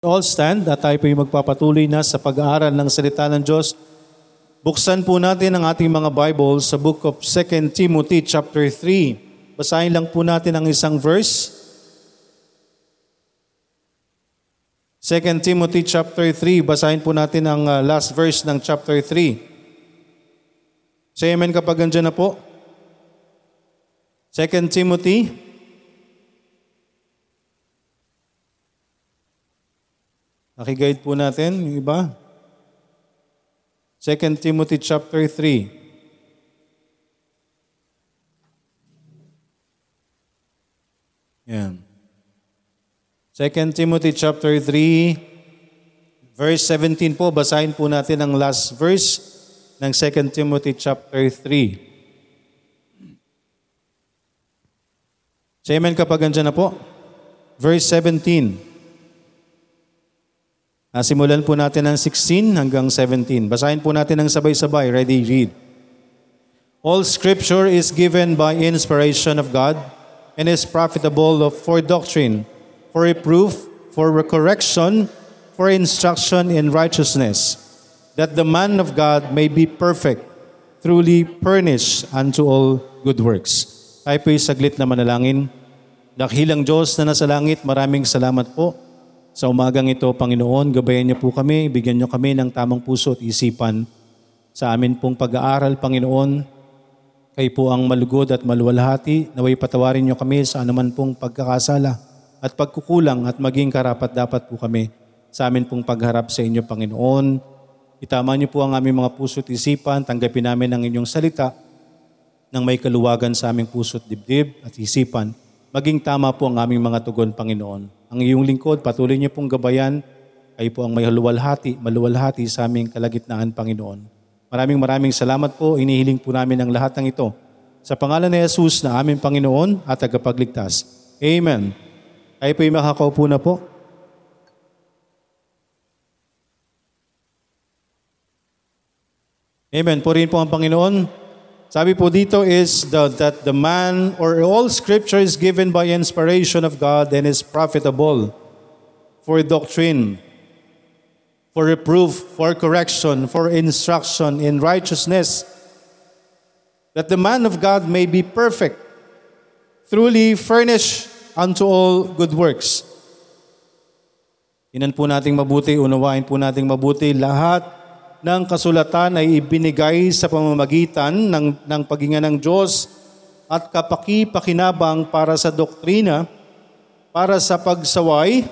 All stand at tayo po yung magpapatuloy na sa pag-aaral ng salita ng Diyos. Buksan po natin ang ating mga Bible sa book of 2 Timothy chapter 3. Basahin lang po natin ang isang verse. 2 Timothy chapter 3, basahin po natin ang uh, last verse ng chapter 3. Say amen kapag andyan na po. 2 Timothy Nakiguide po natin yung iba. 2 Timothy chapter 3. Yan. 2 Timothy chapter 3 verse 17 po basahin po natin ang last verse ng 2 Timothy chapter 3. Say amen kapag andyan na po. Verse 17. Ah, simulan po natin ng 16 hanggang 17. Basahin po natin ng sabay-sabay. Ready, read. All scripture is given by inspiration of God and is profitable of- for doctrine, for reproof, for correction, for instruction in righteousness, that the man of God may be perfect, truly furnished unto all good works. Tayo po'y saglit na manalangin. Dakilang Diyos na nasa langit, maraming salamat po sa umagang ito, Panginoon, gabayan niyo po kami, bigyan niyo kami ng tamang puso at isipan sa amin pong pag-aaral, Panginoon. Kayo po ang malugod at maluwalhati, naway patawarin niyo kami sa anuman pong pagkakasala at pagkukulang at maging karapat dapat po kami sa amin pong pagharap sa inyo, Panginoon. Itama niyo po ang aming mga puso at isipan, tanggapin namin ang inyong salita nang may kaluwagan sa aming puso at dibdib at isipan. Maging tama po ang aming mga tugon, Panginoon. Ang iyong lingkod, patuloy niyo pong gabayan. Kayo po ang may haluwalhati, maluwalhati sa aming kalagitnaan, Panginoon. Maraming maraming salamat po. Inihiling po namin ang lahat ng ito. Sa pangalan ni Jesus na aming Panginoon at tagapagligtas. Amen. Kayo po yung makakaupo na po. Amen. Purihin po ang Panginoon. Sabi po dito is the, that the man or all scripture is given by inspiration of God and is profitable for doctrine, for reproof, for correction, for instruction in righteousness, that the man of God may be perfect, truly furnished unto all good works. Inan po nating mabuti, unawain po nating mabuti lahat ng kasulatan ay ibinigay sa pamamagitan ng, ng paghinga ng Diyos at kapaki-pakinabang para sa doktrina, para sa pagsaway,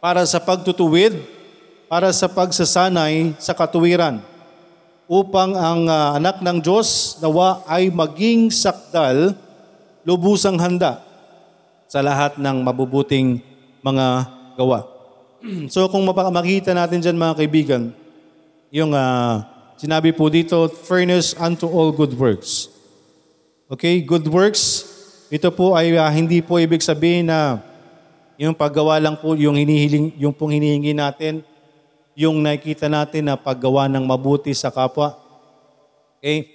para sa pagtutuwid, para sa pagsasanay sa katuwiran, upang ang ah, anak ng Diyos nawa ay maging sakdal, lubusang handa sa lahat ng mabubuting mga gawa. so kung makita natin dyan mga kaibigan, yung ah, sinabi po dito, furnace unto all good works. Okay, good works, ito po ay ah, hindi po ibig sabihin na yung paggawa lang po, yung hinihiling, yung pong hinihingi natin, yung nakikita natin na paggawa ng mabuti sa kapwa. Okay?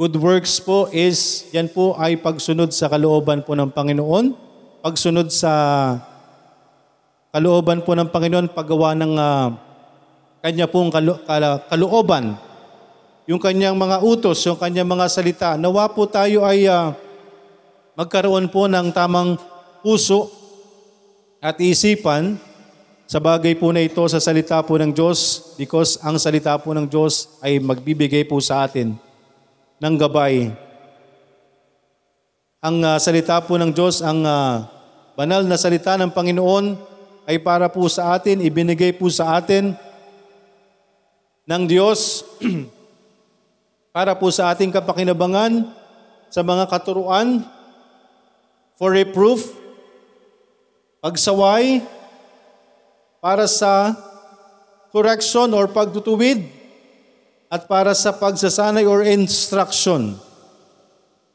Good works po is, yan po ay pagsunod sa kalooban po ng Panginoon, pagsunod sa kalooban po ng Panginoon, paggawa ng ah, kanya pong kalu- kala- kalooban, yung kanyang mga utos, yung kanyang mga salita. Nawa po tayo ay ah, magkaroon po ng tamang puso at isipan sa bagay po na ito sa salita po ng Diyos because ang salita po ng Diyos ay magbibigay po sa atin ng gabay. Ang ah, salita po ng Diyos, ang ah, banal na salita ng Panginoon ay para po sa atin, ibinigay po sa atin ng Diyos para po sa ating kapakinabangan sa mga katuruan for reproof, pagsaway, para sa correction or pagtutuwid, at para sa pagsasanay or instruction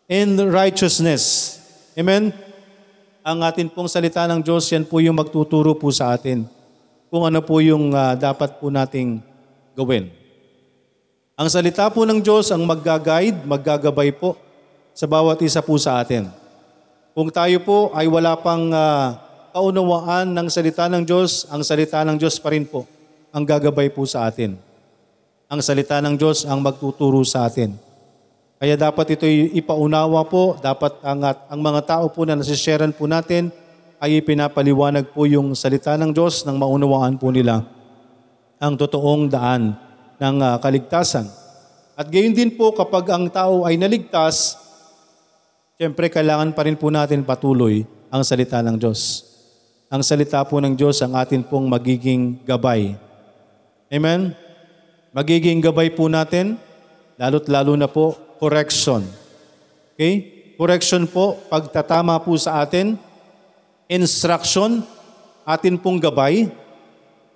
in righteousness. Amen? Ang atin pong salita ng Diyos, yan po yung magtuturo po sa atin kung ano po yung ah, dapat po nating gawin. Ang salita po ng Diyos ang magga-guide, maggagabay po sa bawat isa po sa atin. Kung tayo po ay wala pang ah, kaunawaan ng salita ng Diyos, ang salita ng Diyos pa rin po ang gagabay po sa atin. Ang salita ng Diyos ang magtuturo sa atin. Kaya dapat ito ipaunawa po, dapat ang, ang mga tao po na nasisharean po natin ay pinapaliwanag po yung salita ng Diyos nang maunawaan po nila ang totoong daan ng uh, kaligtasan. At gayon din po kapag ang tao ay naligtas, siyempre kailangan pa rin po natin patuloy ang salita ng Diyos. Ang salita po ng Diyos ang atin pong magiging gabay. Amen? Magiging gabay po natin, lalo't lalo na po, correction. Okay? Correction po, pagtatama po sa atin, instruction, atin pong gabay,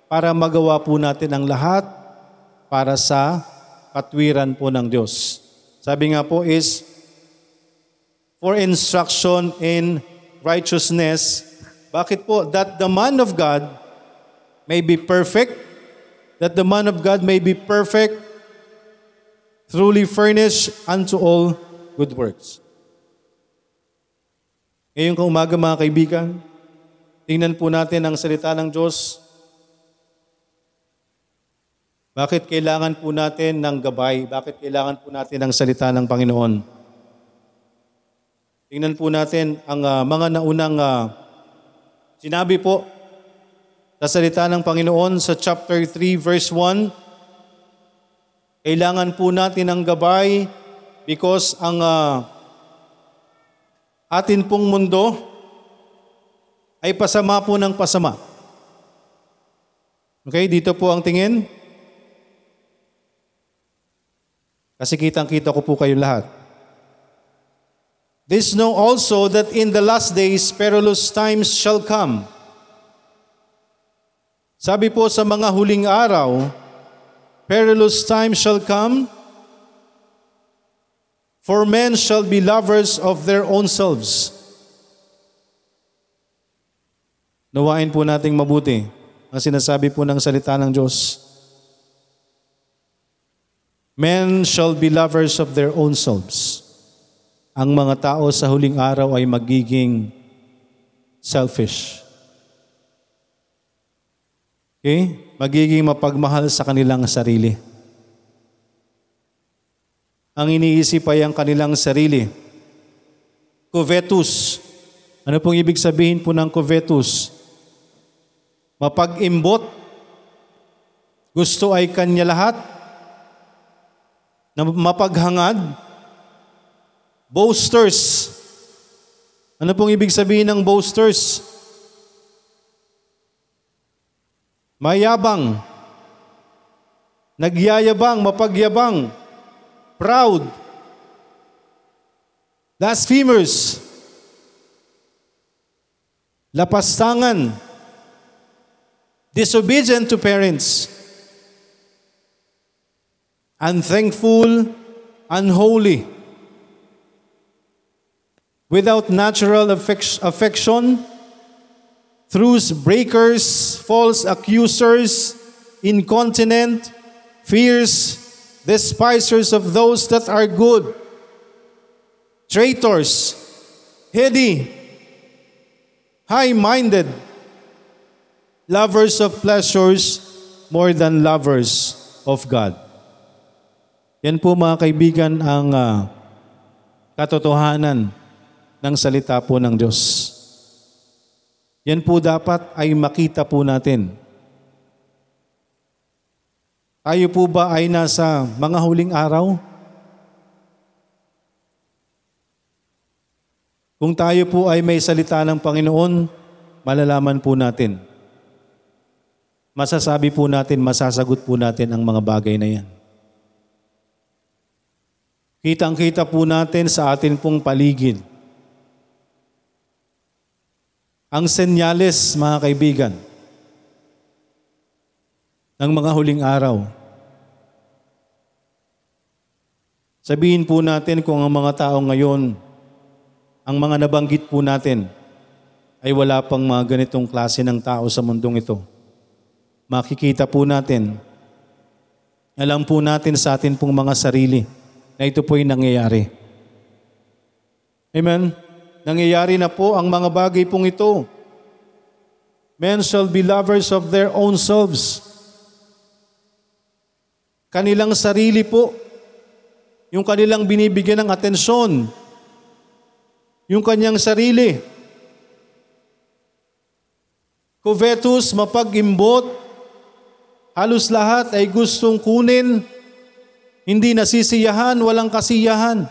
para magawa po natin ang lahat para sa katwiran po ng Diyos. Sabi nga po is, for instruction in righteousness. Bakit po? That the man of God may be perfect, that the man of God may be perfect, truly furnished unto all good works. Ngayong umaga mga kaibigan, tingnan po natin ang salita ng Diyos bakit kailangan po natin ng gabay? Bakit kailangan po natin ng salita ng Panginoon? Tingnan po natin ang uh, mga naunang uh, sinabi po sa salita ng Panginoon sa chapter 3 verse 1. Kailangan po natin ng gabay because ang uh, atin pong mundo ay pasama po ng pasama. Okay, dito po ang tingin. Kasi kitang-kita ko po kayo lahat. This know also that in the last days perilous times shall come. Sabi po sa mga huling araw, perilous times shall come, for men shall be lovers of their own selves. Nawain po nating mabuti ang sinasabi po ng salita ng Diyos. Men shall be lovers of their own selves. Ang mga tao sa huling araw ay magiging selfish. Okay? Magiging mapagmahal sa kanilang sarili. Ang iniisip ay ang kanilang sarili. Covetus. Ano pong ibig sabihin po ng covetus? Mapag-imbot. Gusto ay kanya lahat na mapaghangad, boasters. Ano pong ibig sabihin ng boasters? Mayabang, nagyayabang, mapagyabang, proud, blasphemers, lapastangan, disobedient to parents, unthankful, unholy, without natural affection, truce breakers, false accusers, incontinent, fierce, despisers of those that are good, traitors, heady, high-minded, lovers of pleasures more than lovers of God. Yan po mga kaibigan ang uh, katotohanan ng salita po ng Diyos. Yan po dapat ay makita po natin. Tayo po ba ay nasa mga huling araw? Kung tayo po ay may salita ng Panginoon, malalaman po natin. Masasabi po natin, masasagot po natin ang mga bagay na yan. Kitang-kita po natin sa atin pong paligid. Ang senyales, mga kaibigan, ng mga huling araw. Sabihin po natin kung ang mga tao ngayon, ang mga nabanggit po natin, ay wala pang mga ganitong klase ng tao sa mundong ito. Makikita po natin, alam po natin sa atin pong mga sarili, na ito po'y nangyayari. Amen? Nangyayari na po ang mga bagay pong ito. Men shall be lovers of their own selves. Kanilang sarili po, yung kanilang binibigyan ng atensyon, yung kanyang sarili. Covetous, mapag-imbot, halos lahat ay gustong kunin, hindi nasisiyahan, walang kasiyahan.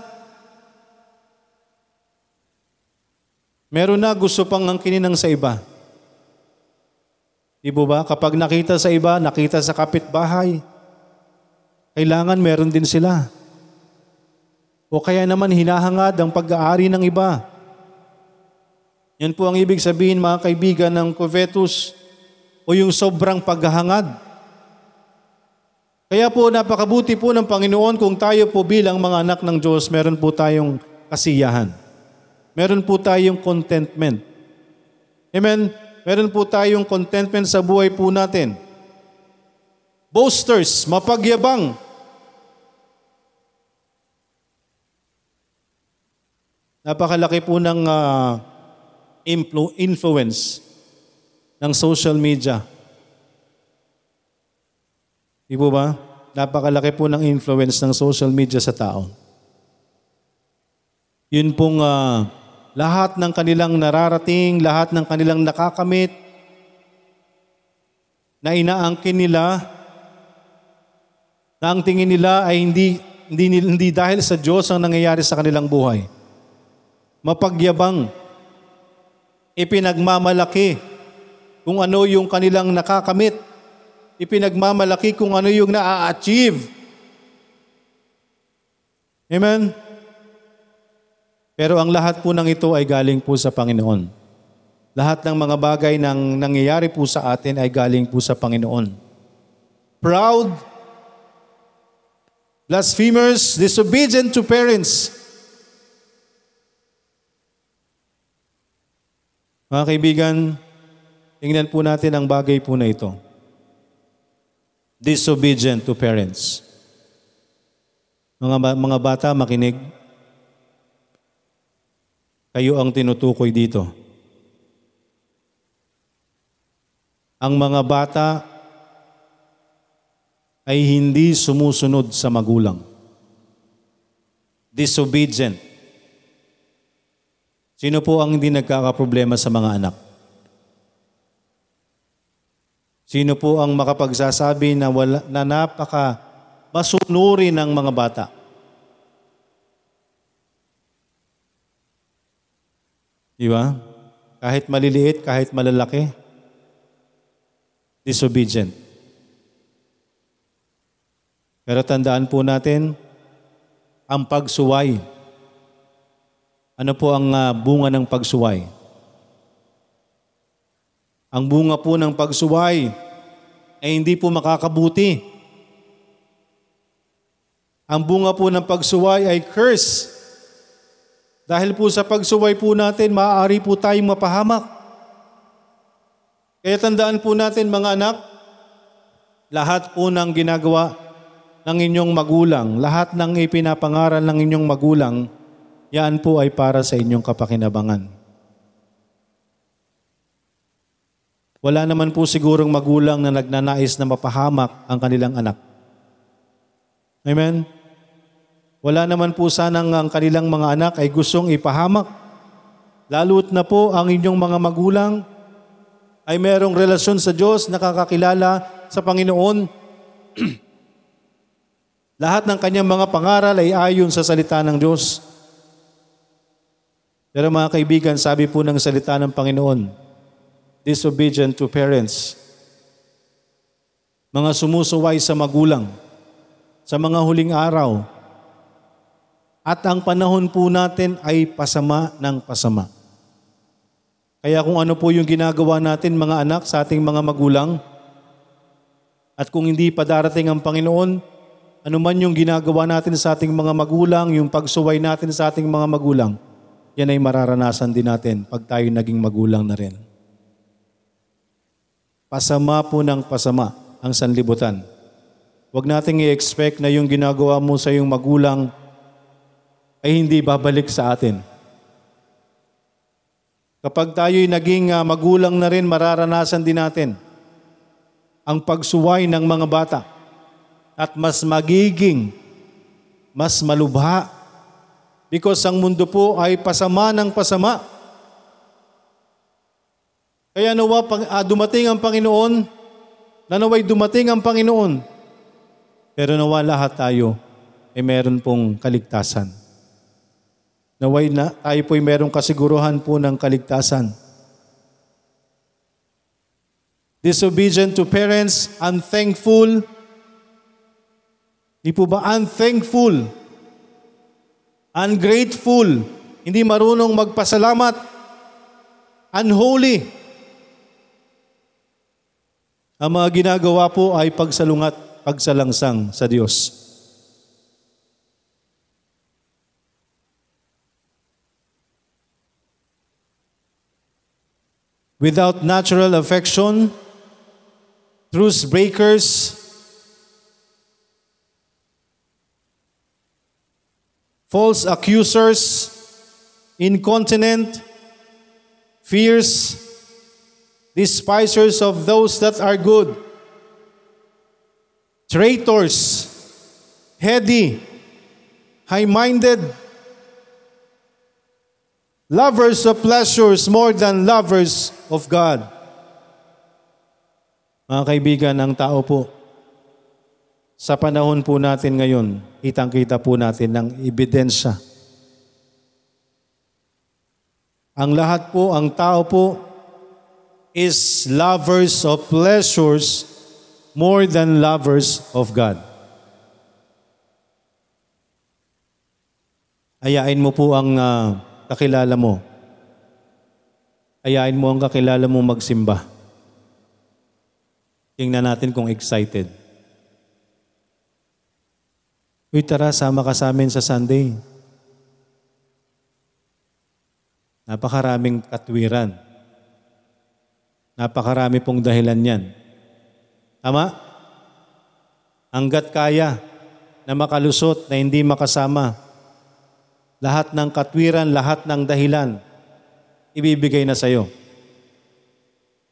Meron na gusto pang angkinin ng sa iba. Di po ba? Kapag nakita sa iba, nakita sa kapitbahay, kailangan meron din sila. O kaya naman hinahangad ang pag-aari ng iba. Yan po ang ibig sabihin mga kaibigan ng covetous o yung sobrang paghahangad. Kaya po napakabuti po ng Panginoon kung tayo po bilang mga anak ng Diyos, meron po tayong kasiyahan. Meron po tayong contentment. Amen? Meron po tayong contentment sa buhay po natin. Boasters, mapagyabang. Napakalaki po ng influ- influence ng social media. Di po ba? Napakalaki po ng influence ng social media sa tao. Yun pong ah, lahat ng kanilang nararating, lahat ng kanilang nakakamit, na inaangkin nila, na ang tingin nila ay hindi, hindi, hindi dahil sa Diyos ang nangyayari sa kanilang buhay. Mapagyabang, ipinagmamalaki kung ano yung kanilang nakakamit, ipinagmamalaki kung ano yung na-achieve. Amen? Pero ang lahat po ng ito ay galing po sa Panginoon. Lahat ng mga bagay nang nangyayari po sa atin ay galing po sa Panginoon. Proud, blasphemers, disobedient to parents. Mga kaibigan, tingnan po natin ang bagay po na ito. Disobedient to parents. Mga, mga bata, makinig. Kayo ang tinutukoy dito. Ang mga bata ay hindi sumusunod sa magulang. Disobedient. Sino po ang hindi nagkakaproblema sa mga anak? Sino po ang makapagsasabi na, wala, na napaka masunuri ng mga bata? Di ba? Kahit maliliit, kahit malalaki. Disobedient. Pero tandaan po natin, ang pagsuway. Ano po ang ah, bunga ng pagsuway? Ang bunga po ng pagsuway ay hindi po makakabuti. Ang bunga po ng pagsuway ay curse. Dahil po sa pagsuway po natin, maaari po tayong mapahamak. Kaya tandaan po natin mga anak, lahat po ng ginagawa ng inyong magulang, lahat ng ipinapangaral ng inyong magulang, yan po ay para sa inyong kapakinabangan. Wala naman po sigurong magulang na nagnanais na mapahamak ang kanilang anak. Amen? Wala naman po sanang ang kanilang mga anak ay gustong ipahamak. Lalo't na po ang inyong mga magulang ay merong relasyon sa Diyos, nakakakilala sa Panginoon. Lahat ng kanyang mga pangaral ay ayon sa salita ng Diyos. Pero mga kaibigan, sabi po ng salita ng Panginoon, disobedient to parents, mga sumusuway sa magulang, sa mga huling araw, at ang panahon po natin ay pasama ng pasama. Kaya kung ano po yung ginagawa natin mga anak sa ating mga magulang, at kung hindi pa darating ang Panginoon, ano man yung ginagawa natin sa ating mga magulang, yung pagsuway natin sa ating mga magulang, yan ay mararanasan din natin pag tayo naging magulang na rin. Pasama po ng pasama ang sanlibutan. Huwag nating i-expect na yung ginagawa mo sa iyong magulang ay hindi babalik sa atin. Kapag tayo'y naging ah, magulang na rin, mararanasan din natin ang pagsuway ng mga bata at mas magiging mas malubha because ang mundo po ay pasama ng pasama. Kaya nawa pang- ah, dumating ang Panginoon, na naway dumating ang Panginoon, pero nawa lahat tayo ay meron pong kaligtasan. Naway na tayo po'y merong kasiguruhan po ng kaligtasan. Disobedient to parents, unthankful. Di po ba unthankful? Ungrateful. Hindi marunong magpasalamat. Unholy. Ang mga ginagawa po ay pagsalungat, pagsalangsang sa Diyos. without natural affection, truce breakers, false accusers, incontinent, fierce, despisers of those that are good, traitors, heady, high minded, lovers of pleasures more than lovers of God. Mga kaibigan, ang tao po, sa panahon po natin ngayon, kitang-kita po natin ng ebidensya. Ang lahat po, ang tao po, is lovers of pleasures more than lovers of God. Ayain mo po ang ah, kakilala mo. Ayain mo ang kakilala mo magsimba. Tingnan natin kung excited. Uy, tara, sama ka sa amin sa Sunday. Napakaraming katwiran. Napakarami pong dahilan yan. Tama? Hanggat kaya na makalusot na hindi makasama, lahat ng katwiran, lahat ng dahilan, ibibigay na sa'yo.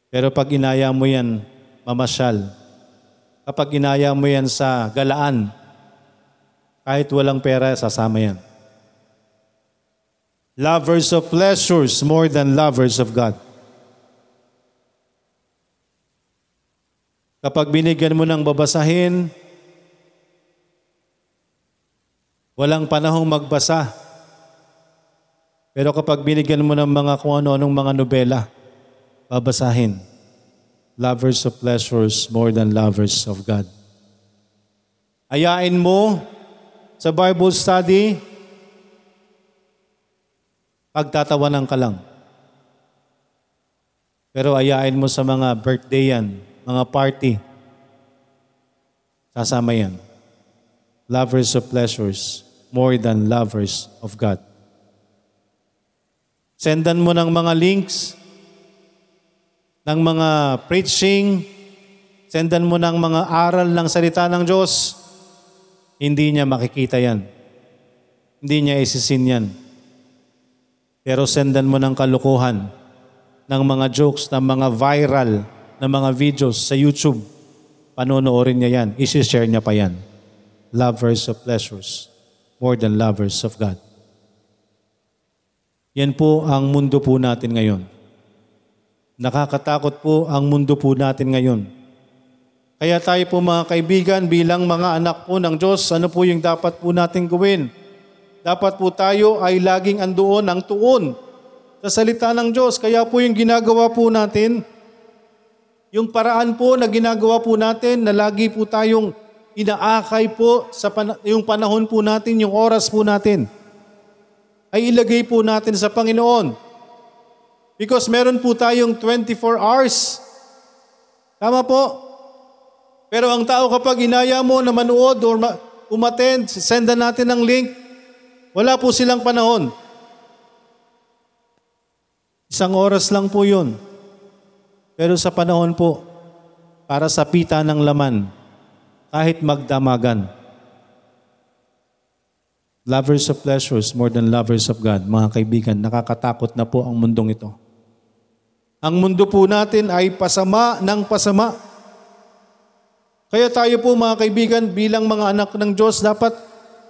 Pero pag inaya mo yan, mamasyal. Kapag inaya mo yan sa galaan, kahit walang pera, sasama yan. Lovers of pleasures more than lovers of God. Kapag binigyan mo ng babasahin, walang panahong magbasa. Pero kapag binigyan mo ng mga kung ano-anong mga nobela, babasahin. Lovers of pleasures more than lovers of God. Ayain mo sa Bible study, pagtatawanan ka lang. Pero ayain mo sa mga birthday yan, mga party, sasama yan. Lovers of pleasures more than lovers of God. Sendan mo ng mga links, ng mga preaching, sendan mo ng mga aral ng salita ng Diyos, hindi niya makikita yan. Hindi niya isisin yan. Pero sendan mo ng kalukuhan, ng mga jokes, ng mga viral, ng mga videos sa YouTube, panonoorin niya yan, isi-share niya pa yan. Lovers of pleasures more than lovers of God. Yan po ang mundo po natin ngayon. Nakakatakot po ang mundo po natin ngayon. Kaya tayo po mga kaibigan bilang mga anak po ng Diyos, ano po yung dapat po natin gawin? Dapat po tayo ay laging andoon ang tuon sa salita ng Diyos. Kaya po yung ginagawa po natin, yung paraan po na ginagawa po natin na lagi po tayong inaakay po sa pan- yung panahon po natin, yung oras po natin, ay ilagay po natin sa Panginoon. Because meron po tayong 24 hours. Tama po? Pero ang tao kapag inaya mo na manood or ma- umattend, sendan natin ng link, wala po silang panahon. Isang oras lang po yun. Pero sa panahon po, para sa pita ng laman, kahit magdamagan. Lovers of pleasures more than lovers of God. Mga kaibigan, nakakatakot na po ang mundong ito. Ang mundo po natin ay pasama ng pasama. Kaya tayo po mga kaibigan bilang mga anak ng Diyos dapat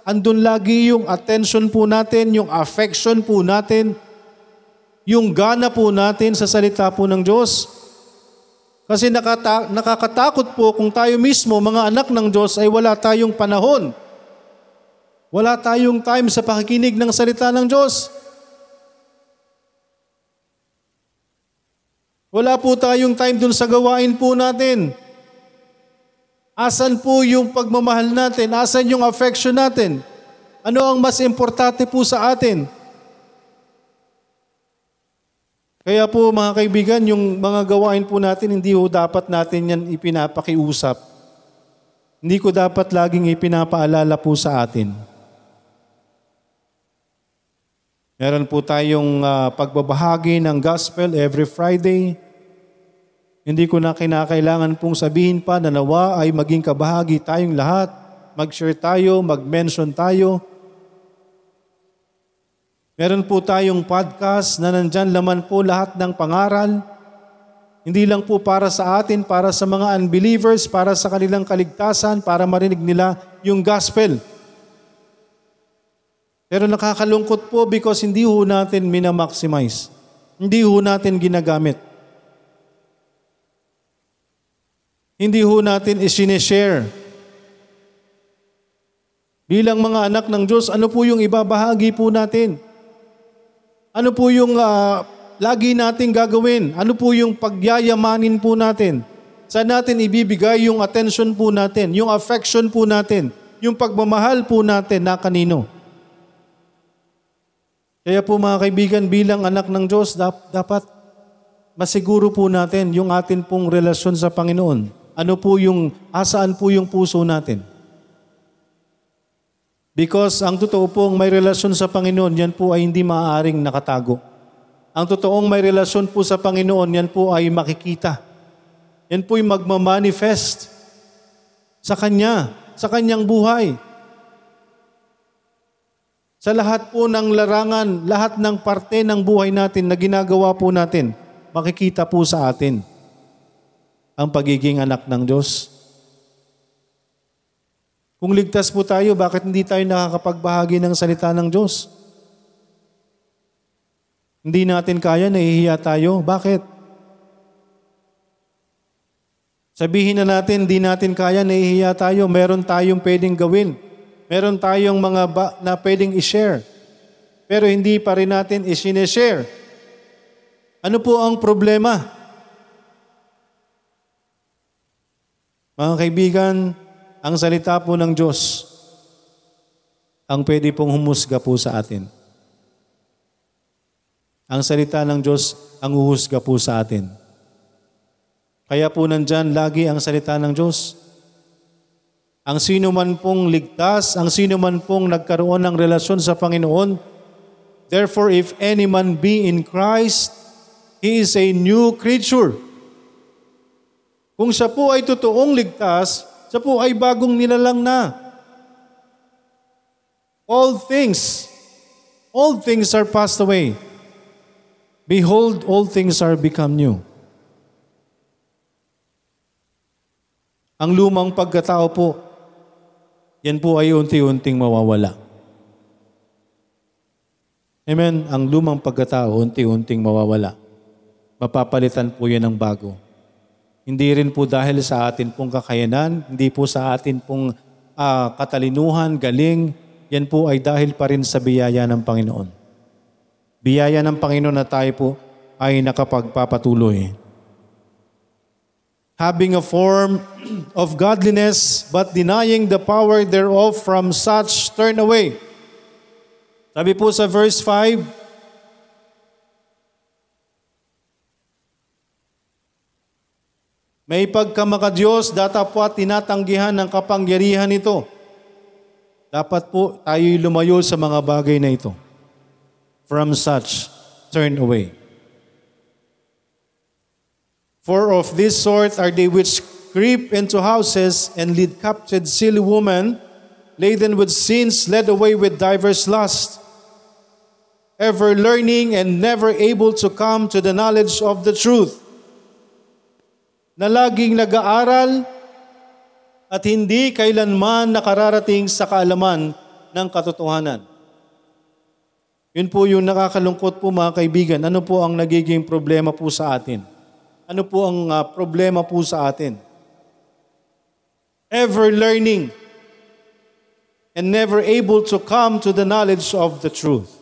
andun lagi yung attention po natin, yung affection po natin, yung gana po natin sa salita po ng Diyos. Kasi nakata- nakakatakot po kung tayo mismo, mga anak ng Diyos, ay wala tayong panahon. Wala tayong time sa pakikinig ng salita ng Diyos. Wala po tayong time dun sa gawain po natin. Asan po yung pagmamahal natin? Asan yung affection natin? Ano ang mas importante po sa atin? Kaya po mga kaibigan, yung mga gawain po natin, hindi ho dapat natin yan ipinapakiusap. Hindi ko dapat laging ipinapaalala po sa atin. Meron po tayong ah, pagbabahagi ng gospel every Friday. Hindi ko na kinakailangan pong sabihin pa na nawa ay maging kabahagi tayong lahat. Mag-share tayo, mag-mention tayo. Meron po tayong podcast na nandyan laman po lahat ng pangaral. Hindi lang po para sa atin, para sa mga unbelievers, para sa kanilang kaligtasan, para marinig nila yung gospel. Pero nakakalungkot po because hindi ho natin minamaximize. Hindi ho natin ginagamit. Hindi ho natin isineshare. Bilang mga anak ng Diyos, ano po yung ibabahagi po natin? Ano po yung ah, lagi nating gagawin? Ano po yung pagyayamanin po natin? Saan natin ibibigay yung attention po natin, yung affection po natin, yung pagmamahal po natin na kanino? Kaya po mga kaibigan, bilang anak ng Diyos, dap- dapat masiguro po natin yung atin pong relasyon sa Panginoon. Ano po yung, asaan po yung puso natin? Because ang totoo pong may relasyon sa Panginoon, yan po ay hindi maaaring nakatago. Ang totoong may relasyon po sa Panginoon, yan po ay makikita. Yan po ay magmamanifest sa Kanya, sa Kanyang buhay. Sa lahat po ng larangan, lahat ng parte ng buhay natin na ginagawa po natin, makikita po sa atin ang pagiging anak ng Diyos. Kung ligtas po tayo, bakit hindi tayo nakakapagbahagi ng salita ng Diyos? Hindi natin kaya, nahihiya tayo. Bakit? Sabihin na natin, hindi natin kaya, nahihiya tayo. Meron tayong pwedeng gawin. Meron tayong mga ba na pwedeng i-share. Pero hindi pa rin natin i-share. Ano po ang problema? Mga kaibigan, ang salita po ng Diyos ang pwede pong humusga po sa atin. Ang salita ng Diyos ang uhusga po sa atin. Kaya po nandyan lagi ang salita ng Diyos. Ang sino man pong ligtas, ang sino man pong nagkaroon ng relasyon sa Panginoon, therefore if any man be in Christ, he is a new creature. Kung siya po ay totoong ligtas, siya po ay bagong nilalang na. All things, all things are passed away. Behold, all things are become new. Ang lumang pagkatao po, yan po ay unti-unting mawawala. Amen? Ang lumang pagkatao, unti-unting mawawala. Mapapalitan po yan ng bago. Hindi rin po dahil sa atin pong kakayanan, hindi po sa atin pong ah, katalinuhan, galing, yan po ay dahil pa rin sa biyaya ng Panginoon. Biyaya ng Panginoon na tayo po ay nakapagpapatuloy. Having a form of godliness but denying the power thereof from such turn away. Sabi po sa verse 5, May pagkamakadiyos, datapwat tinatanggihan ng kapangyarihan ito. Dapat po tayo'y lumayo sa mga bagay na ito. From such, turn away. For of this sort are they which creep into houses and lead captive silly women, laden with sins, led away with divers lusts. ever learning and never able to come to the knowledge of the truth. Na laging nag-aaral at hindi kailanman nakararating sa kaalaman ng katotohanan. Yun po yung nakakalungkot po mga kaibigan. Ano po ang nagiging problema po sa atin? Ano po ang ah, problema po sa atin? Ever learning and never able to come to the knowledge of the truth.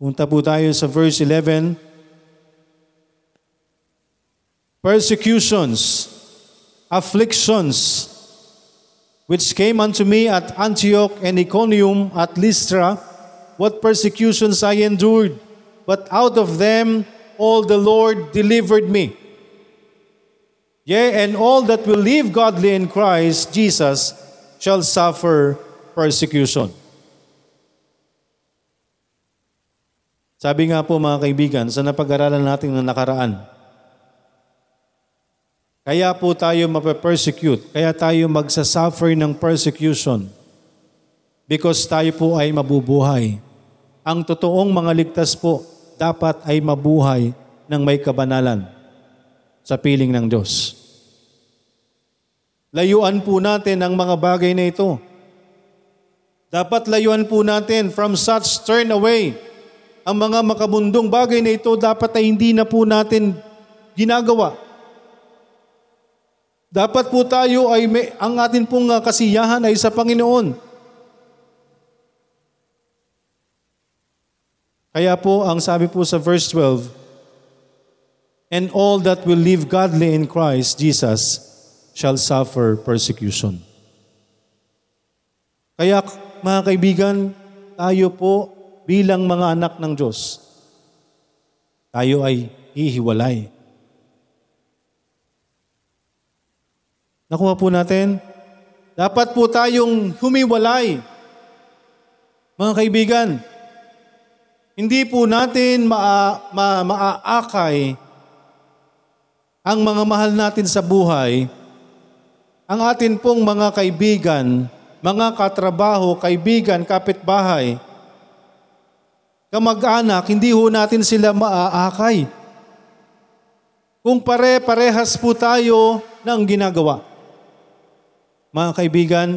Punta po tayo sa verse 11. Persecutions, afflictions, which came unto me at Antioch and Iconium at Lystra, what persecutions I endured, but out of them all the Lord delivered me. Yea, and all that will live godly in Christ Jesus shall suffer persecution. Sabi nga po mga kaibigan, sa napag-aralan natin ng nakaraan, kaya po tayo mape-persecute, kaya tayo magsasuffer ng persecution because tayo po ay mabubuhay. Ang totoong mga ligtas po dapat ay mabuhay ng may kabanalan sa piling ng Diyos. Layuan po natin ang mga bagay na ito. Dapat layuan po natin from such turn away. Ang mga makabundong bagay na ito dapat ay hindi na po natin ginagawa. Dapat po tayo ay may, ang atin pong ah, kasiyahan ay sa Panginoon. Kaya po ang sabi po sa verse 12, And all that will live godly in Christ Jesus shall suffer persecution. Kaya mga kaibigan, tayo po bilang mga anak ng Diyos, tayo ay hihiwalay. Nakuha po natin? Dapat po tayong humiwalay. Mga kaibigan, hindi po natin maa, ma, maaakay ang mga mahal natin sa buhay, ang atin pong mga kaibigan, mga katrabaho, kaibigan, kapitbahay, kamag-anak, hindi ho natin sila maaakay. Kung pare-parehas po tayo ng ginagawa. Mga kaibigan,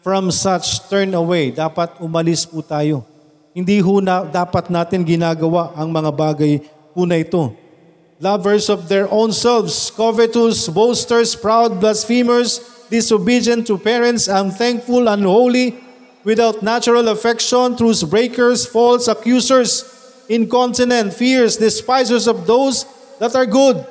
from such turn away, dapat umalis po tayo. Hindi ho na, dapat natin ginagawa ang mga bagay po na ito. Lovers of their own selves, covetous, boasters, proud, blasphemers, disobedient to parents, unthankful, unholy, without natural affection, truce breakers, false accusers, incontinent, fierce, despisers of those that are good,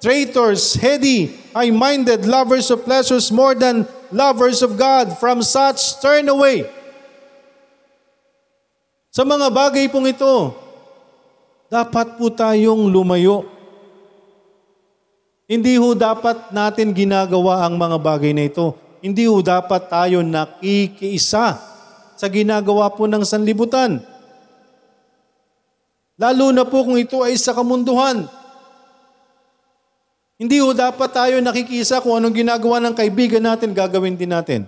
traitors, heady, high-minded, lovers of pleasures more than lovers of God. From such, turn away. Sa mga bagay pong ito, dapat po tayong lumayo. Hindi ho dapat natin ginagawa ang mga bagay na ito. Hindi ho dapat tayo nakikiisa sa ginagawa po ng sanlibutan. Lalo na po kung ito ay sa kamunduhan. Hindi ho dapat tayo nakikisa kung anong ginagawa ng kaibigan natin, gagawin din natin.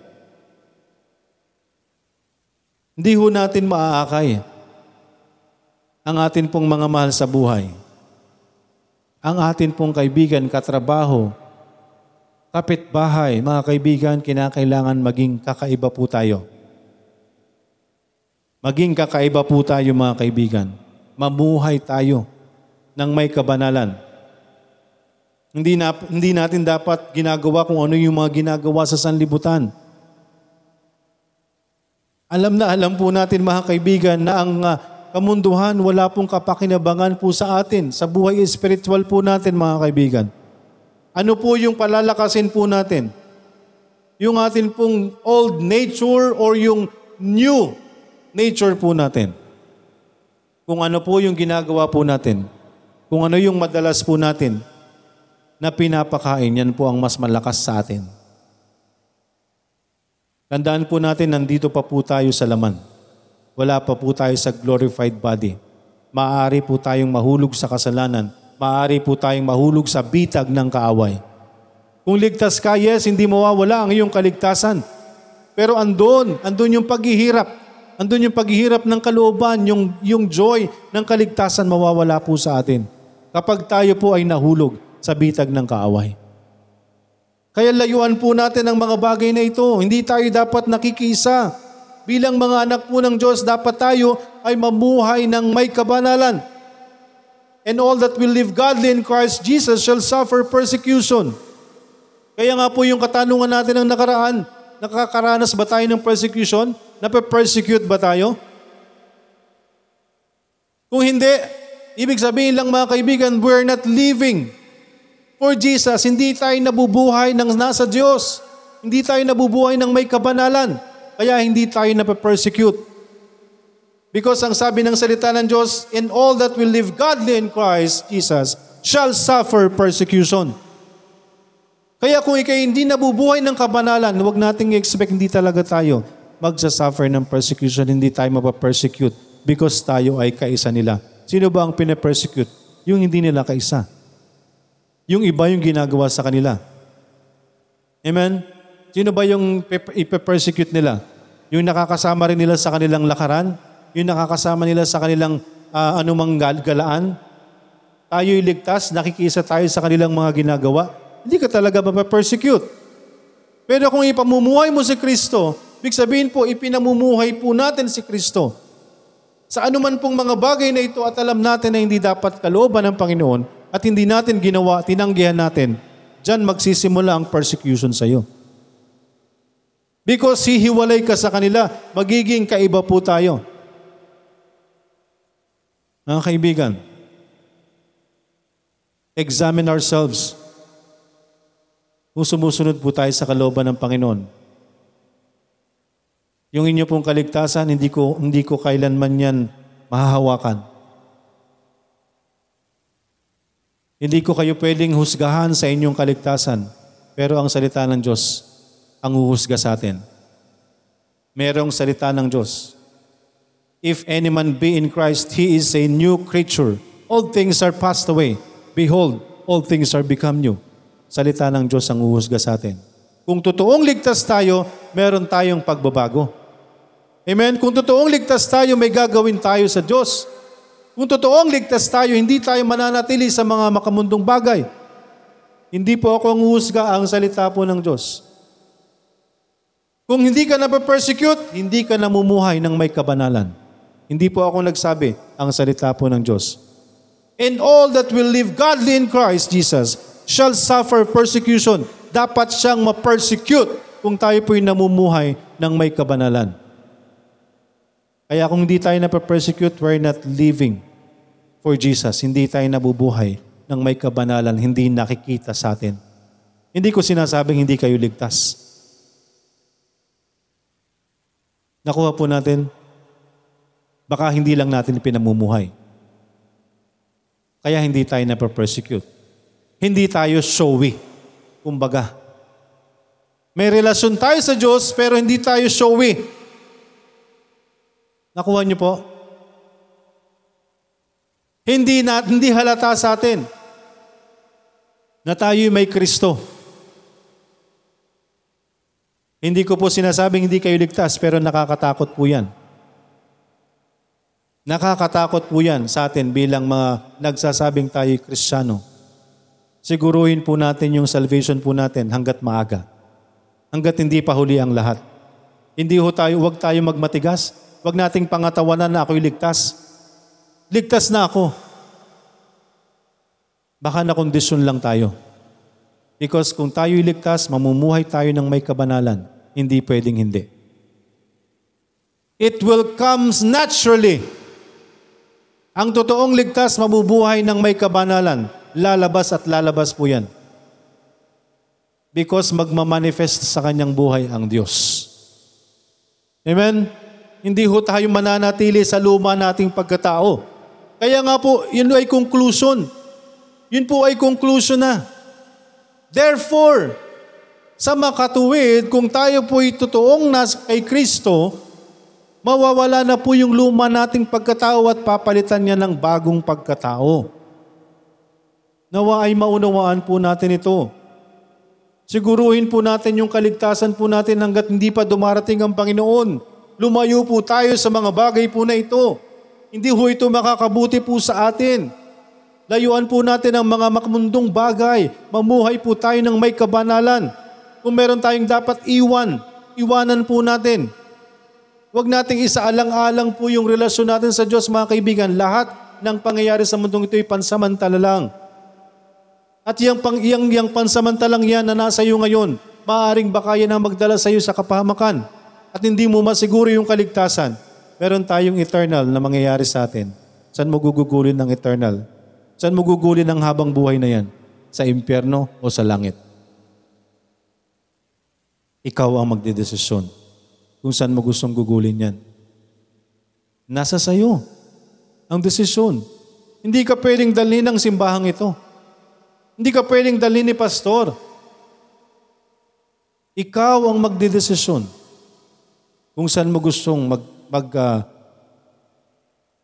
Hindi ho natin maaakay ang atin pong mga mahal sa buhay. Ang atin pong kaibigan, katrabaho, kapitbahay, mga kaibigan, kinakailangan maging kakaiba po tayo. Maging kakaiba po tayo mga kaibigan. Mamuhay tayo ng may kabanalan. Hindi, na, hindi natin dapat ginagawa kung ano yung mga ginagawa sa sanlibutan. Alam na alam po natin mga kaibigan na ang uh, kamunduhan wala pong kapakinabangan po sa atin, sa buhay spiritual po natin mga kaibigan. Ano po yung palalakasin po natin? Yung atin pong old nature or yung new nature po natin. Kung ano po yung ginagawa po natin. Kung ano yung madalas po natin na pinapakain, yan po ang mas malakas sa atin. Tandaan po natin, nandito pa po tayo sa laman. Wala pa po tayo sa glorified body. Maaari po tayong mahulog sa kasalanan maaari po tayong mahulog sa bitag ng kaaway. Kung ligtas ka, yes, hindi mawawala ang iyong kaligtasan. Pero andon, andon yung paghihirap. Andun yung paghihirap ng kalooban, yung, yung joy ng kaligtasan mawawala po sa atin. Kapag tayo po ay nahulog sa bitag ng kaaway. Kaya layuan po natin ang mga bagay na ito. Hindi tayo dapat nakikisa. Bilang mga anak po ng Diyos, dapat tayo ay mamuhay ng may kabanalan. And all that will live godly in Christ Jesus shall suffer persecution. Kaya nga po yung katanungan natin ng nakaraan, nakakaranas ba tayo ng persecution? Nape-persecute ba tayo? Kung hindi, ibig sabihin lang mga kaibigan, we're not living for Jesus. Hindi tayo nabubuhay ng nasa Diyos. Hindi tayo nabubuhay ng may kabanalan. Kaya hindi tayo nape-persecute. Because ang sabi ng salita ng Diyos, in all that will live godly in Christ Jesus shall suffer persecution. Kaya kung ikay hindi nabubuhay ng kabanalan, huwag nating expect hindi talaga tayo magsasuffer ng persecution, hindi tayo mapapersecute because tayo ay kaisa nila. Sino ba ang pinapersecute? Yung hindi nila kaisa. Yung iba yung ginagawa sa kanila. Amen? Sino ba yung ipe-persecute nila? Yung nakakasama rin nila sa kanilang lakaran? Yung nakakasama nila sa kanilang uh, anumang galaan? Tayo'y ligtas, nakikisa tayo sa kanilang mga ginagawa? Hindi ka talaga mapapersecute. Pero kung ipamumuhay mo si Kristo, Ibig sabihin po, ipinamumuhay po natin si Kristo. Sa anuman pong mga bagay na ito at alam natin na hindi dapat kalooban ng Panginoon at hindi natin ginawa, tinanggihan natin, dyan magsisimula ang persecution sa iyo. Because hihiwalay ka sa kanila, magiging kaiba po tayo. Mga kaibigan, examine ourselves. Kung sumusunod po tayo sa kalooban ng Panginoon, yung inyo pong kaligtasan, hindi ko, hindi ko kailanman yan mahahawakan. Hindi ko kayo pwedeng husgahan sa inyong kaligtasan, pero ang salita ng Diyos ang huhusga sa atin. Merong salita ng Diyos. If any man be in Christ, he is a new creature. All things are passed away. Behold, all things are become new. Salita ng Diyos ang huhusga sa atin. Kung totoong ligtas tayo, meron tayong pagbabago. Amen? Kung totoong ligtas tayo, may gagawin tayo sa Diyos. Kung totoong ligtas tayo, hindi tayo mananatili sa mga makamundong bagay. Hindi po ako ang husga ang salita po ng Diyos. Kung hindi ka napapersecute, hindi ka namumuhay ng may kabanalan. Hindi po ako nagsabi ang salita po ng Diyos. And all that will live godly in Christ Jesus shall suffer persecution. Dapat siyang ma-persecute kung tayo po'y namumuhay ng may kabanalan. Kaya kung hindi tayo napapersecute, we're not living for Jesus. Hindi tayo nabubuhay ng may kabanalan, hindi nakikita sa atin. Hindi ko sinasabing hindi kayo ligtas. Nakuha po natin, baka hindi lang natin pinamumuhay. Kaya hindi tayo napapersecute. Hindi tayo showy. Kumbaga, may relasyon tayo sa Diyos pero hindi tayo showy. Nakuha niyo po? Hindi, na, hindi halata sa atin na tayo may Kristo. Hindi ko po sinasabing hindi kayo ligtas, pero nakakatakot po yan. Nakakatakot po yan sa atin bilang mga nagsasabing tayo kristyano. Siguruhin po natin yung salvation po natin hanggat maaga. Hanggat hindi pa huli ang lahat. Hindi ho tayo, huwag tayo magmatigas. Huwag nating pangatawanan na ako'y ligtas. Ligtas na ako. Baka na kondisyon lang tayo. Because kung tayo'y ligtas, mamumuhay tayo ng may kabanalan. Hindi pwedeng hindi. It will comes naturally. Ang totoong ligtas, mabubuhay ng may kabanalan. Lalabas at lalabas po yan. Because magmamanifest sa kanyang buhay ang Diyos. Amen? Hindi ho tayo mananatili sa luma nating pagkatao. Kaya nga po, yun ay conclusion. Yun po ay conclusion na. Therefore, sa makatuwid, kung tayo po ay totoong nas kay Kristo, mawawala na po yung luma nating pagkatao at papalitan niya ng bagong pagkatao. Nawa ay maunawaan po natin ito. Siguruhin po natin yung kaligtasan po natin hanggat hindi pa dumarating ang Panginoon. Lumayo po tayo sa mga bagay po na ito. Hindi ho ito makakabuti po sa atin. Layuan po natin ang mga makmundong bagay. Mamuhay po tayo ng may kabanalan. Kung meron tayong dapat iwan, iwanan po natin. Huwag nating isaalang-alang po yung relasyon natin sa Diyos mga kaibigan. Lahat ng pangyayari sa mundong ito ay pansamantala lang. At yung, pang, yung, yung pansamantalang yan na nasa iyo ngayon, maaaring baka yan ang magdala sa iyo sa kapahamakan at hindi mo masiguro yung kaligtasan. Meron tayong eternal na mangyayari sa atin. Saan mo gugugulin ng eternal? Saan mo gugulin ang habang buhay na yan? Sa impyerno o sa langit? Ikaw ang magdedesisyon kung saan mo gustong gugulin yan. Nasa sayo ang desisyon. Hindi ka pwedeng dalhin ng simbahang ito. Hindi ka pwedeng dalhin ni pastor. Ikaw ang magdedesisyon kung saan mo gustong mag, mag ah,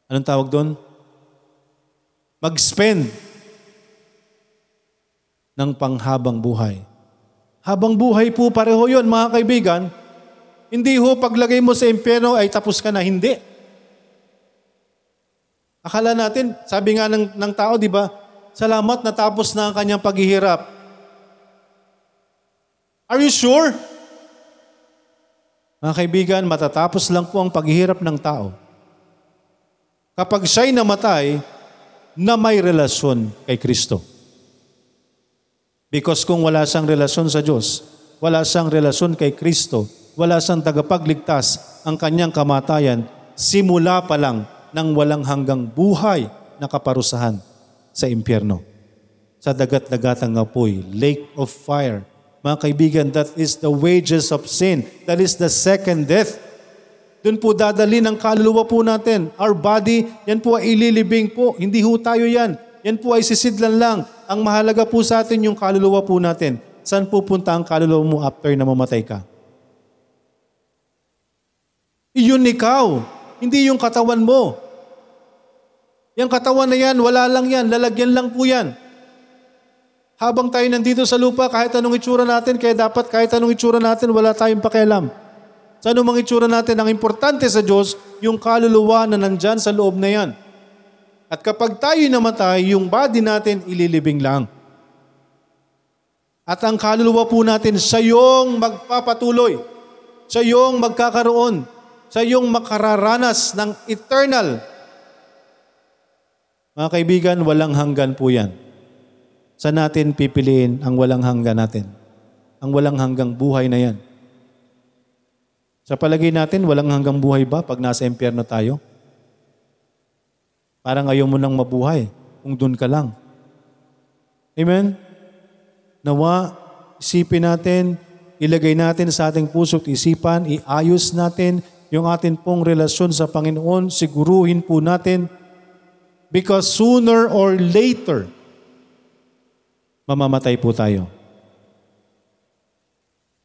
anong tawag doon? Mag-spend ng panghabang buhay. Habang buhay po pareho yon mga kaibigan. Hindi ho paglagay mo sa impyerno ay tapos ka na. Hindi. Akala natin, sabi nga ng, ng tao, di ba? Salamat natapos na ang kanyang paghihirap. Are you sure? Mga kaibigan, matatapos lang po ang paghihirap ng tao. Kapag siya'y namatay, na may relasyon kay Kristo. Because kung wala siyang relasyon sa Diyos, wala siyang relasyon kay Kristo, wala siyang tagapagligtas, ang kanyang kamatayan, simula pa lang ng walang hanggang buhay na kaparusahan sa impyerno. Sa dagat-dagatang apoy, lake of fire. Mga kaibigan, that is the wages of sin. That is the second death. Doon po dadali ng kaluluwa po natin. Our body, yan po ay ililibing po. Hindi ho tayo yan. Yan po ay sisidlan lang. Ang mahalaga po sa atin yung kaluluwa po natin. Saan pupunta ang kaluluwa mo after na mamatay ka? Iyon ikaw, hindi yung katawan mo. Yung katawan na yan, wala lang yan, lalagyan lang po yan. Habang tayo nandito sa lupa, kahit anong itsura natin, kaya dapat kahit anong itsura natin, wala tayong pakialam. Sa anumang itsura natin, ang importante sa Diyos, yung kaluluwa na nandyan sa loob na yan. At kapag tayo namatay, yung body natin ililibing lang. At ang kaluluwa po natin, siya yung magpapatuloy. Siya yung magkakaroon. Siya yung makararanas ng eternal mga kaibigan, walang hanggan po yan. Sa natin pipiliin ang walang hanggan natin? Ang walang hanggang buhay na yan. Sa palagay natin, walang hanggang buhay ba pag nasa impyerno tayo? Parang ayaw mo nang mabuhay kung doon ka lang. Amen? Nawa, isipin natin, ilagay natin sa ating puso't isipan, iayos natin yung ating pong relasyon sa Panginoon, siguruhin po natin Because sooner or later, mamamatay po tayo.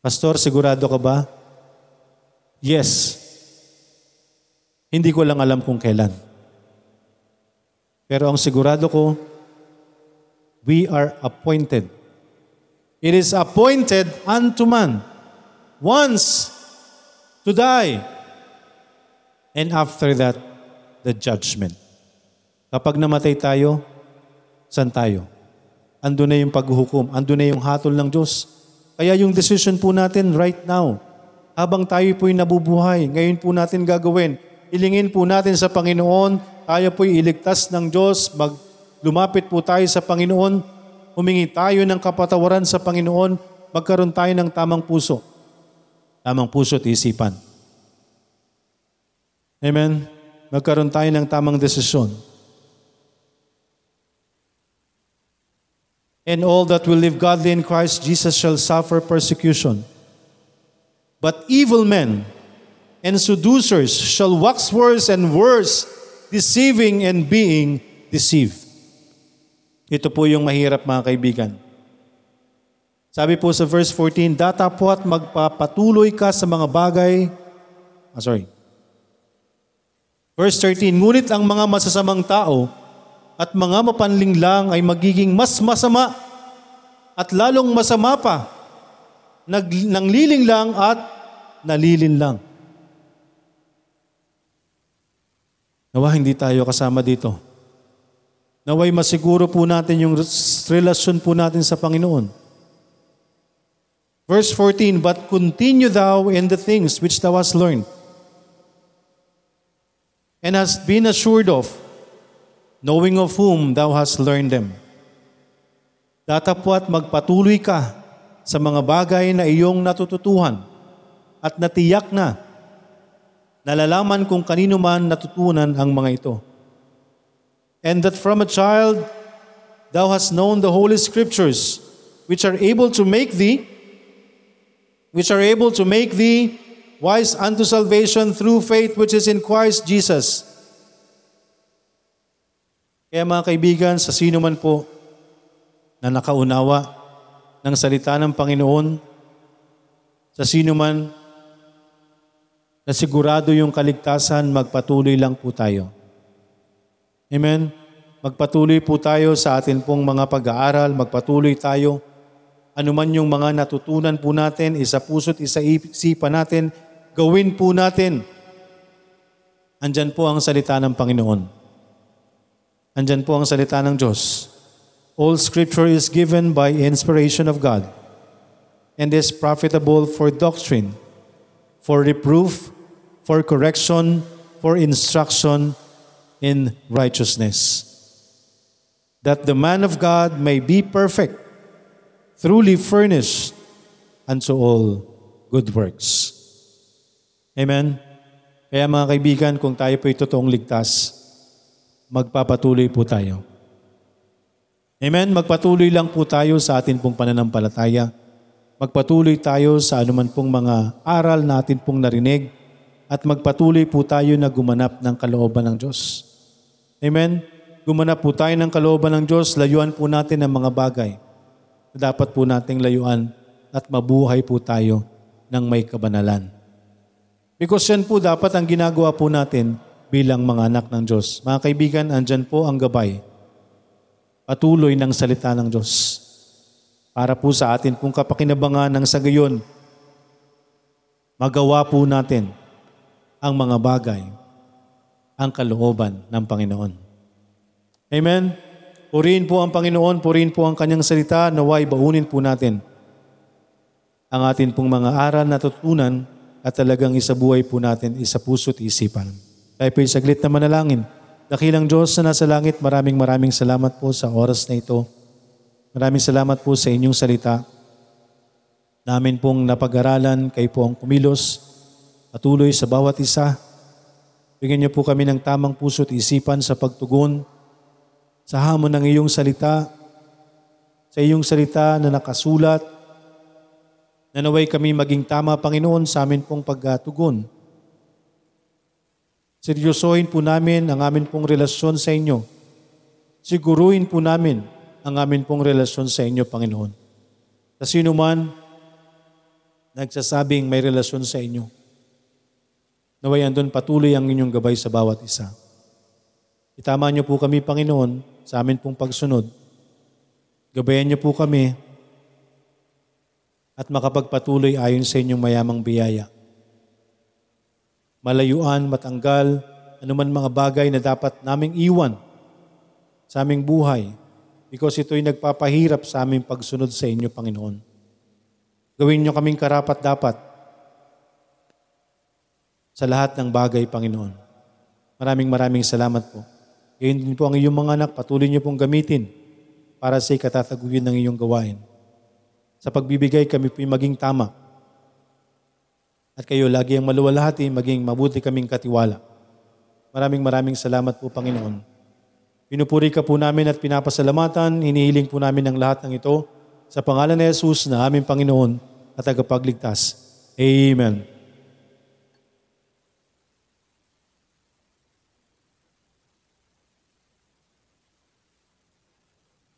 Pastor, sigurado ka ba? Yes. Hindi ko lang alam kung kailan. Pero ang sigurado ko, we are appointed. It is appointed unto man once to die. And after that, the judgment. Kapag namatay tayo, saan tayo? Ando na yung paghuhukom, ando na yung hatol ng Diyos. Kaya yung decision po natin right now, habang tayo po'y nabubuhay, ngayon po natin gagawin. Ilingin po natin sa Panginoon, tayo po'y iligtas ng Diyos, mag, lumapit po tayo sa Panginoon, humingi tayo ng kapatawaran sa Panginoon, magkaroon tayo ng tamang puso. Tamang puso at isipan. Amen? Magkaroon tayo ng tamang desisyon. and all that will live godly in Christ Jesus shall suffer persecution. But evil men and seducers shall wax worse and worse, deceiving and being deceived. Ito po yung mahirap mga kaibigan. Sabi po sa verse 14, Datapot magpapatuloy ka sa mga bagay, ah, sorry. Verse 13, Ngunit ang mga masasamang tao at mga mapanlinlang ay magiging mas masama at lalong masama pa, nag, nanglilinlang at nalilinlang. Nawa hindi tayo kasama dito. Naway masiguro po natin yung relasyon po natin sa Panginoon. Verse 14, But continue thou in the things which thou hast learned, and hast been assured of, knowing of whom thou hast learned them. Datapwat magpatuloy ka sa mga bagay na iyong natututuhan at natiyak na nalalaman kung kanino man natutunan ang mga ito. And that from a child thou hast known the holy scriptures, which are able to make thee, which are able to make thee wise unto salvation through faith which is in Christ Jesus. Kaya mga kaibigan, sa sino man po na nakaunawa ng salita ng Panginoon, sa sino man na sigurado yung kaligtasan, magpatuloy lang po tayo. Amen? Magpatuloy po tayo sa atin pong mga pag-aaral, magpatuloy tayo. Ano man yung mga natutunan po natin, isa puso't isa isipan natin, gawin po natin. Andyan po ang salita ng Panginoon. Andyan po ang salita ng Diyos. All scripture is given by inspiration of God and is profitable for doctrine, for reproof, for correction, for instruction in righteousness. That the man of God may be perfect, truly furnished unto all good works. Amen? Kaya mga kaibigan, kung tayo po'y totoong ligtas, magpapatuloy po tayo. Amen? Magpatuloy lang po tayo sa atin pong pananampalataya. Magpatuloy tayo sa anuman pong mga aral natin pong narinig at magpatuloy po tayo na gumanap ng kalooban ng Diyos. Amen? Gumanap po tayo ng kalooban ng Diyos, layuan po natin ang mga bagay na dapat po nating layuan at mabuhay po tayo ng may kabanalan. Because yan po dapat ang ginagawa po natin bilang mga anak ng Diyos. Mga kaibigan, andyan po ang gabay. Patuloy ng salita ng Diyos. Para po sa atin kung kapakinabangan ng sa gayon, magawa po natin ang mga bagay, ang kalooban ng Panginoon. Amen? Purihin po ang Panginoon, purihin po ang kanyang salita, naway baunin po natin ang atin pong mga aral na tutunan at talagang isabuhay po natin, isa puso't isipan. Tayo po'y saglit na manalangin. Dakilang Diyos na nasa langit, maraming maraming salamat po sa oras na ito. Maraming salamat po sa inyong salita. Namin pong napag-aralan, kayo po ang kumilos, patuloy sa bawat isa. Bigyan niyo po kami ng tamang puso't isipan sa pagtugon sa hamon ng iyong salita, sa iyong salita na nakasulat, na naway kami maging tama, Panginoon, sa amin pong pagtugon. Seryosohin po namin ang amin pong relasyon sa inyo. Siguruhin po namin ang amin pong relasyon sa inyo, Panginoon. Sa sino man nagsasabing may relasyon sa inyo, naway andun patuloy ang inyong gabay sa bawat isa. Itama niyo po kami, Panginoon, sa amin pong pagsunod. Gabayan niyo po kami at makapagpatuloy ayon sa inyong mayamang biyaya. Malayuan, matanggal, anuman mga bagay na dapat naming iwan sa aming buhay because ito'y nagpapahirap sa aming pagsunod sa inyo, Panginoon. Gawin niyo kaming karapat dapat sa lahat ng bagay, Panginoon. Maraming maraming salamat po. Gayon din po ang iyong mga anak, patuloy niyo pong gamitin para sa ikatataguyod ng iyong gawain. Sa pagbibigay kami po'y maging tama. At kayo lagi ang maluwalhati, maging mabuti kaming katiwala. Maraming maraming salamat po, Panginoon. Pinupuri ka po namin at pinapasalamatan, hinihiling po namin ang lahat ng ito sa pangalan ni Jesus na aming Panginoon at tagapagligtas. Amen.